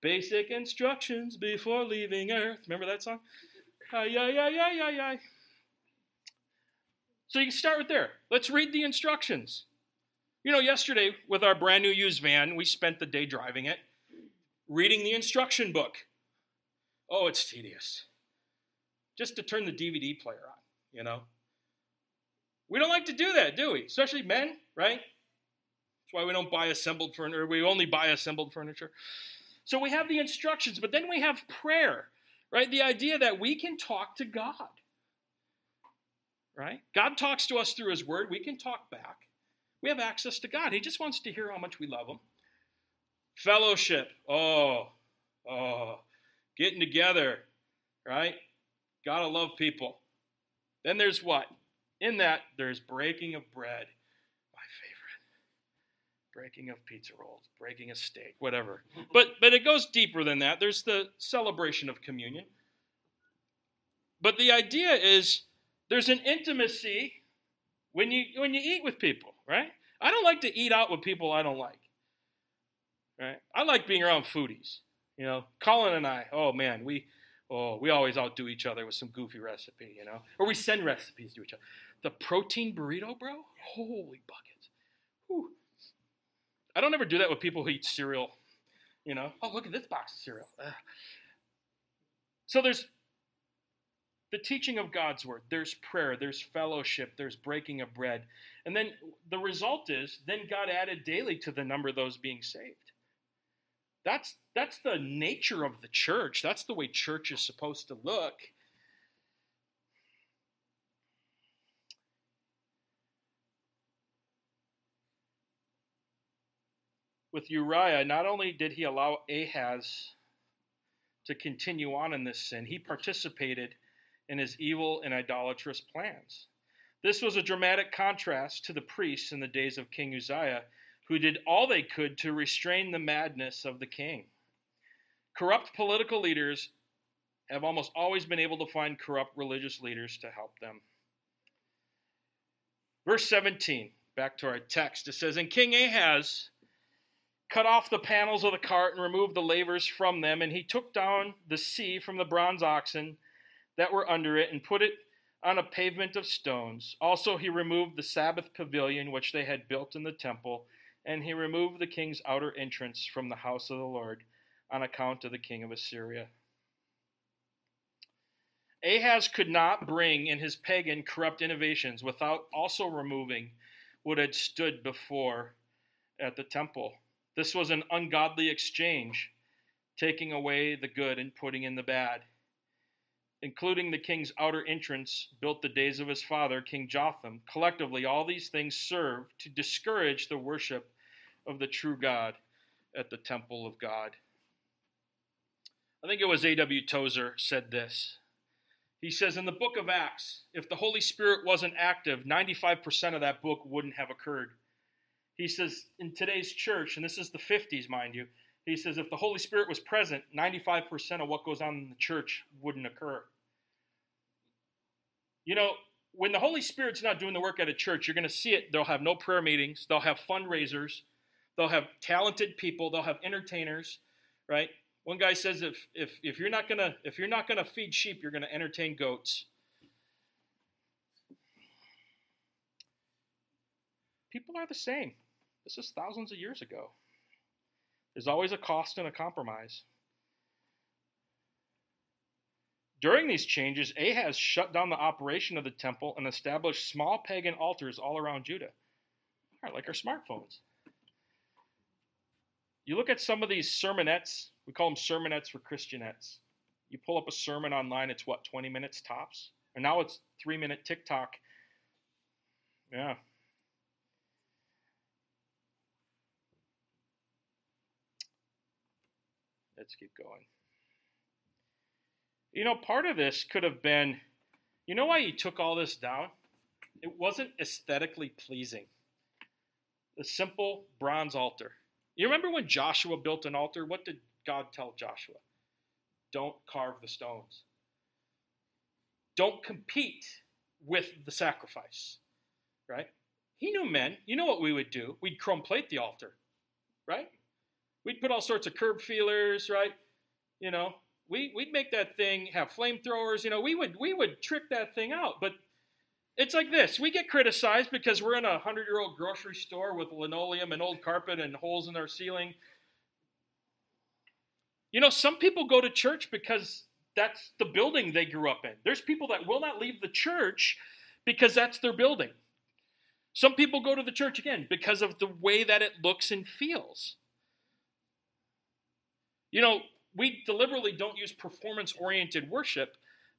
Basic instructions before leaving earth. Remember that song? Ay, ay, ay, ay, ay. So you can start with there. Let's read the instructions. You know, yesterday with our brand new used van, we spent the day driving it, reading the instruction book. Oh, it's tedious. Just to turn the DVD player on, you know. We don't like to do that, do we? Especially men, right? That's why we don't buy assembled furniture. We only buy assembled furniture. So we have the instructions, but then we have prayer, right? The idea that we can talk to God, right? God talks to us through His Word. We can talk back. We have access to God. He just wants to hear how much we love Him. Fellowship. Oh, oh, getting together, right? Gotta love people. Then there's what? In that, there's breaking of bread. Breaking of pizza rolls, breaking a steak, whatever. But but it goes deeper than that. There's the celebration of communion. But the idea is there's an intimacy when you when you eat with people, right? I don't like to eat out with people I don't like. Right? I like being around foodies. You know, Colin and I, oh man, we oh, we always outdo each other with some goofy recipe, you know. Or we send recipes to each other. The protein burrito, bro? Holy buckets. Whew. I don't ever do that with people who eat cereal. You know, oh look at this box of cereal. Ugh. So there's the teaching of God's word, there's prayer, there's fellowship, there's breaking of bread. And then the result is then God added daily to the number of those being saved. That's that's the nature of the church. That's the way church is supposed to look. With Uriah, not only did he allow Ahaz to continue on in this sin, he participated in his evil and idolatrous plans. This was a dramatic contrast to the priests in the days of King Uzziah, who did all they could to restrain the madness of the king. Corrupt political leaders have almost always been able to find corrupt religious leaders to help them. Verse 17, back to our text, it says, And King Ahaz cut off the panels of the cart and removed the lavers from them, and he took down the sea from the bronze oxen that were under it and put it on a pavement of stones. Also, he removed the Sabbath pavilion which they had built in the temple, and he removed the king's outer entrance from the house of the Lord on account of the king of Assyria. Ahaz could not bring in his pagan, corrupt innovations without also removing what had stood before at the temple. This was an ungodly exchange, taking away the good and putting in the bad. Including the king's outer entrance, built the days of his father, King Jotham. Collectively, all these things serve to discourage the worship of the true God at the temple of God. I think it was A.W. Tozer said this. He says in the book of Acts, if the Holy Spirit wasn't active, 95% of that book wouldn't have occurred. He says in today's church, and this is the 50s, mind you, he says if the Holy Spirit was present, 95% of what goes on in the church wouldn't occur. You know, when the Holy Spirit's not doing the work at a church, you're going to see it. They'll have no prayer meetings, they'll have fundraisers, they'll have talented people, they'll have entertainers, right? One guy says if if if you're not gonna if you're not gonna feed sheep, you're gonna entertain goats. People are the same. This is thousands of years ago. There's always a cost and a compromise. During these changes, Ahaz shut down the operation of the temple and established small pagan altars all around Judah. All right, like our smartphones. You look at some of these sermonettes we call them sermonettes for Christianettes. You pull up a sermon online, it's what, 20 minutes tops? And now it's three minute TikTok. Yeah. Let's keep going. You know, part of this could have been you know why he took all this down? It wasn't aesthetically pleasing. The simple bronze altar. You remember when Joshua built an altar? What did God tell Joshua? Don't carve the stones. Don't compete with the sacrifice, right? He knew men. You know what we would do? We'd chrome plate the altar, right? We'd put all sorts of curb feelers, right? You know, we, we'd make that thing have flamethrowers. You know, we would we would trick that thing out. But it's like this: we get criticized because we're in a hundred-year-old grocery store with linoleum and old carpet and holes in our ceiling, you know, some people go to church because that's the building they grew up in. There's people that will not leave the church because that's their building. Some people go to the church again because of the way that it looks and feels. You know, we deliberately don't use performance oriented worship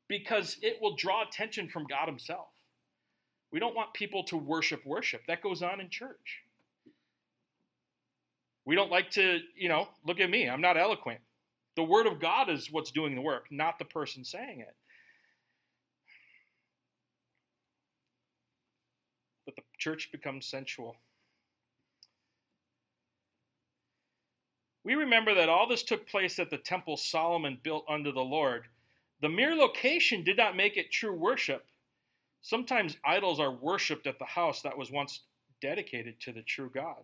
because it will draw attention from God Himself. We don't want people to worship worship. That goes on in church. We don't like to, you know, look at me, I'm not eloquent. The Word of God is what's doing the work, not the person saying it. But the church becomes sensual. We remember that all this took place at the temple Solomon built under the Lord. The mere location did not make it true worship. Sometimes idols are worshiped at the house that was once dedicated to the true God.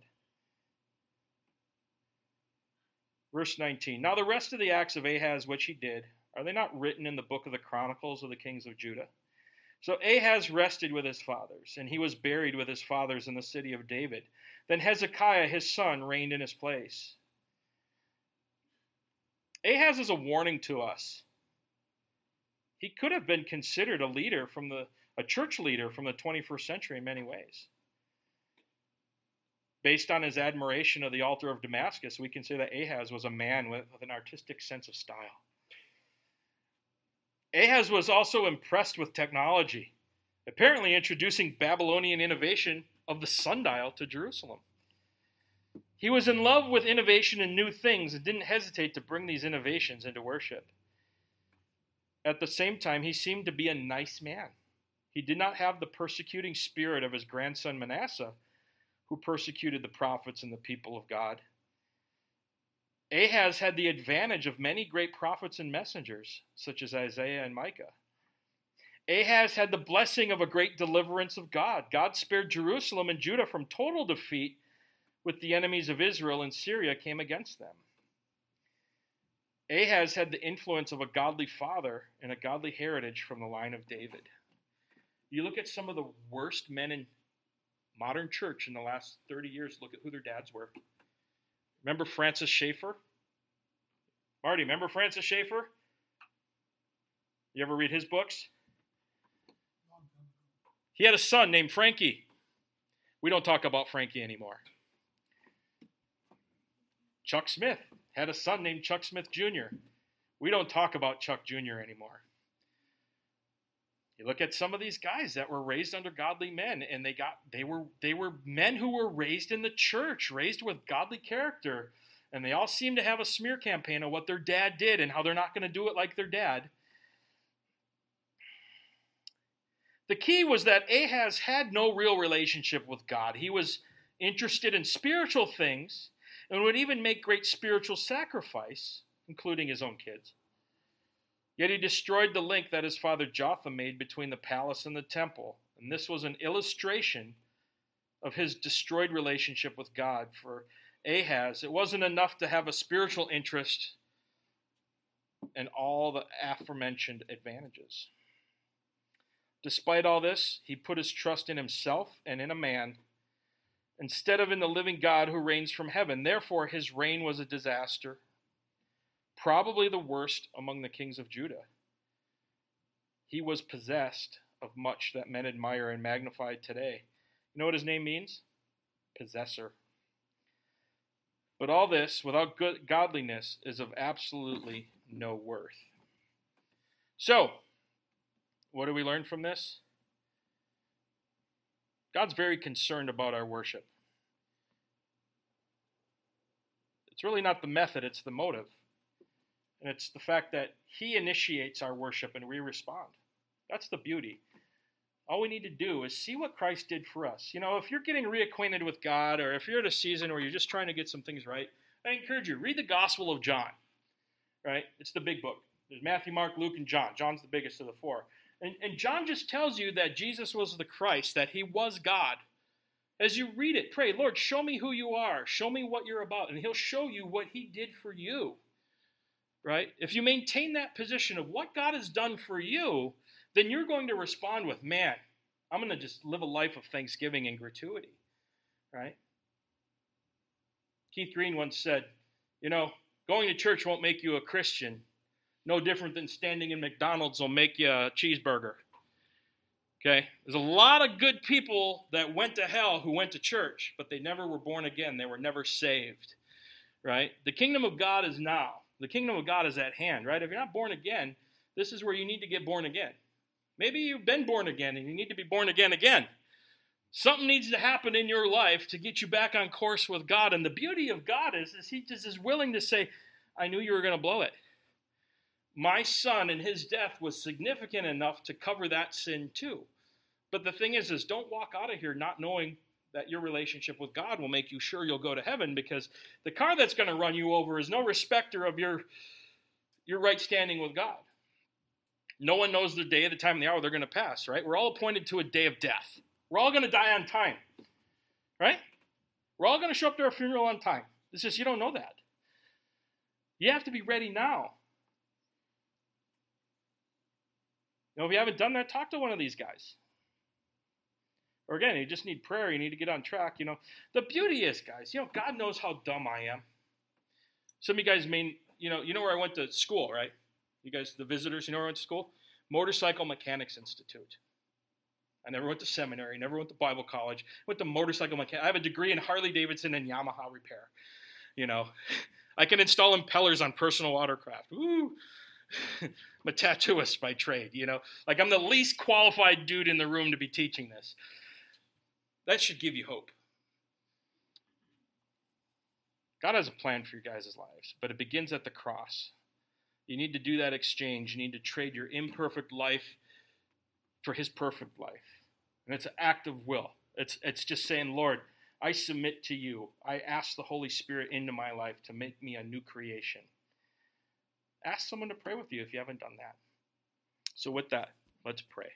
Verse 19 Now the rest of the acts of Ahaz which he did, are they not written in the book of the Chronicles of the kings of Judah? So Ahaz rested with his fathers, and he was buried with his fathers in the city of David. Then Hezekiah his son reigned in his place. Ahaz is a warning to us. He could have been considered a leader from the a church leader from the 21st century in many ways. Based on his admiration of the altar of Damascus, we can say that Ahaz was a man with, with an artistic sense of style. Ahaz was also impressed with technology, apparently introducing Babylonian innovation of the sundial to Jerusalem. He was in love with innovation and new things and didn't hesitate to bring these innovations into worship. At the same time, he seemed to be a nice man. He did not have the persecuting spirit of his grandson Manasseh, who persecuted the prophets and the people of God. Ahaz had the advantage of many great prophets and messengers, such as Isaiah and Micah. Ahaz had the blessing of a great deliverance of God. God spared Jerusalem and Judah from total defeat with the enemies of Israel and Syria came against them. Ahaz had the influence of a godly father and a godly heritage from the line of David. You look at some of the worst men in modern church in the last 30 years, look at who their dads were. Remember Francis Schaeffer? Marty, remember Francis Schaeffer? You ever read his books? He had a son named Frankie. We don't talk about Frankie anymore. Chuck Smith had a son named Chuck Smith Jr. We don't talk about Chuck Jr. anymore. You look at some of these guys that were raised under godly men and they got they were they were men who were raised in the church, raised with godly character, and they all seem to have a smear campaign of what their dad did and how they're not going to do it like their dad. The key was that Ahaz had no real relationship with God. He was interested in spiritual things and would even make great spiritual sacrifice, including his own kids. Yet he destroyed the link that his father Jotham made between the palace and the temple. And this was an illustration of his destroyed relationship with God. For Ahaz, it wasn't enough to have a spiritual interest and all the aforementioned advantages. Despite all this, he put his trust in himself and in a man instead of in the living God who reigns from heaven. Therefore, his reign was a disaster, probably the worst among the kings of Judah. He was possessed of much that men admire and magnify today. You know what his name means? Possessor. But all this, without good godliness, is of absolutely no worth. So, what do we learn from this? God's very concerned about our worship. It's really not the method, it's the motive. And it's the fact that He initiates our worship and we respond. That's the beauty. All we need to do is see what Christ did for us. You know, if you're getting reacquainted with God or if you're at a season where you're just trying to get some things right, I encourage you, read the Gospel of John. Right? It's the big book. There's Matthew, Mark, Luke, and John. John's the biggest of the four. And, and John just tells you that Jesus was the Christ, that he was God. As you read it, pray, Lord, show me who you are. Show me what you're about. And he'll show you what he did for you. Right? If you maintain that position of what God has done for you, then you're going to respond with, man, I'm going to just live a life of thanksgiving and gratuity. Right? Keith Green once said, you know, going to church won't make you a Christian, no different than standing in McDonald's will make you a cheeseburger. Okay? There's a lot of good people that went to hell who went to church, but they never were born again. They were never saved. Right? The kingdom of God is now. The kingdom of God is at hand, right? If you're not born again, this is where you need to get born again. Maybe you've been born again and you need to be born again again. Something needs to happen in your life to get you back on course with God. And the beauty of God is, is He just is willing to say, I knew you were going to blow it my son and his death was significant enough to cover that sin too. But the thing is, is don't walk out of here not knowing that your relationship with God will make you sure you'll go to heaven because the car that's going to run you over is no respecter of your your right standing with God. No one knows the day, the time, and the hour they're going to pass, right? We're all appointed to a day of death. We're all going to die on time, right? We're all going to show up to our funeral on time. It's just you don't know that. You have to be ready now. You know, if you haven't done that, talk to one of these guys. Or again, you just need prayer. You need to get on track. You know, the beauty is, guys, you know, God knows how dumb I am. Some of you guys mean, you know, you know where I went to school, right? You guys, the visitors, you know where I went to school? Motorcycle Mechanics Institute. I never went to seminary, never went to Bible college, went to motorcycle mechanic. I have a degree in Harley Davidson and Yamaha repair. You know, I can install impellers on personal watercraft. Woo! I'm a tattooist by trade, you know. Like I'm the least qualified dude in the room to be teaching this. That should give you hope. God has a plan for your guys' lives, but it begins at the cross. You need to do that exchange. You need to trade your imperfect life for his perfect life. And it's an act of will. It's, it's just saying, Lord, I submit to you. I ask the Holy Spirit into my life to make me a new creation ask someone to pray with you if you haven't done that. So, with that, let's pray.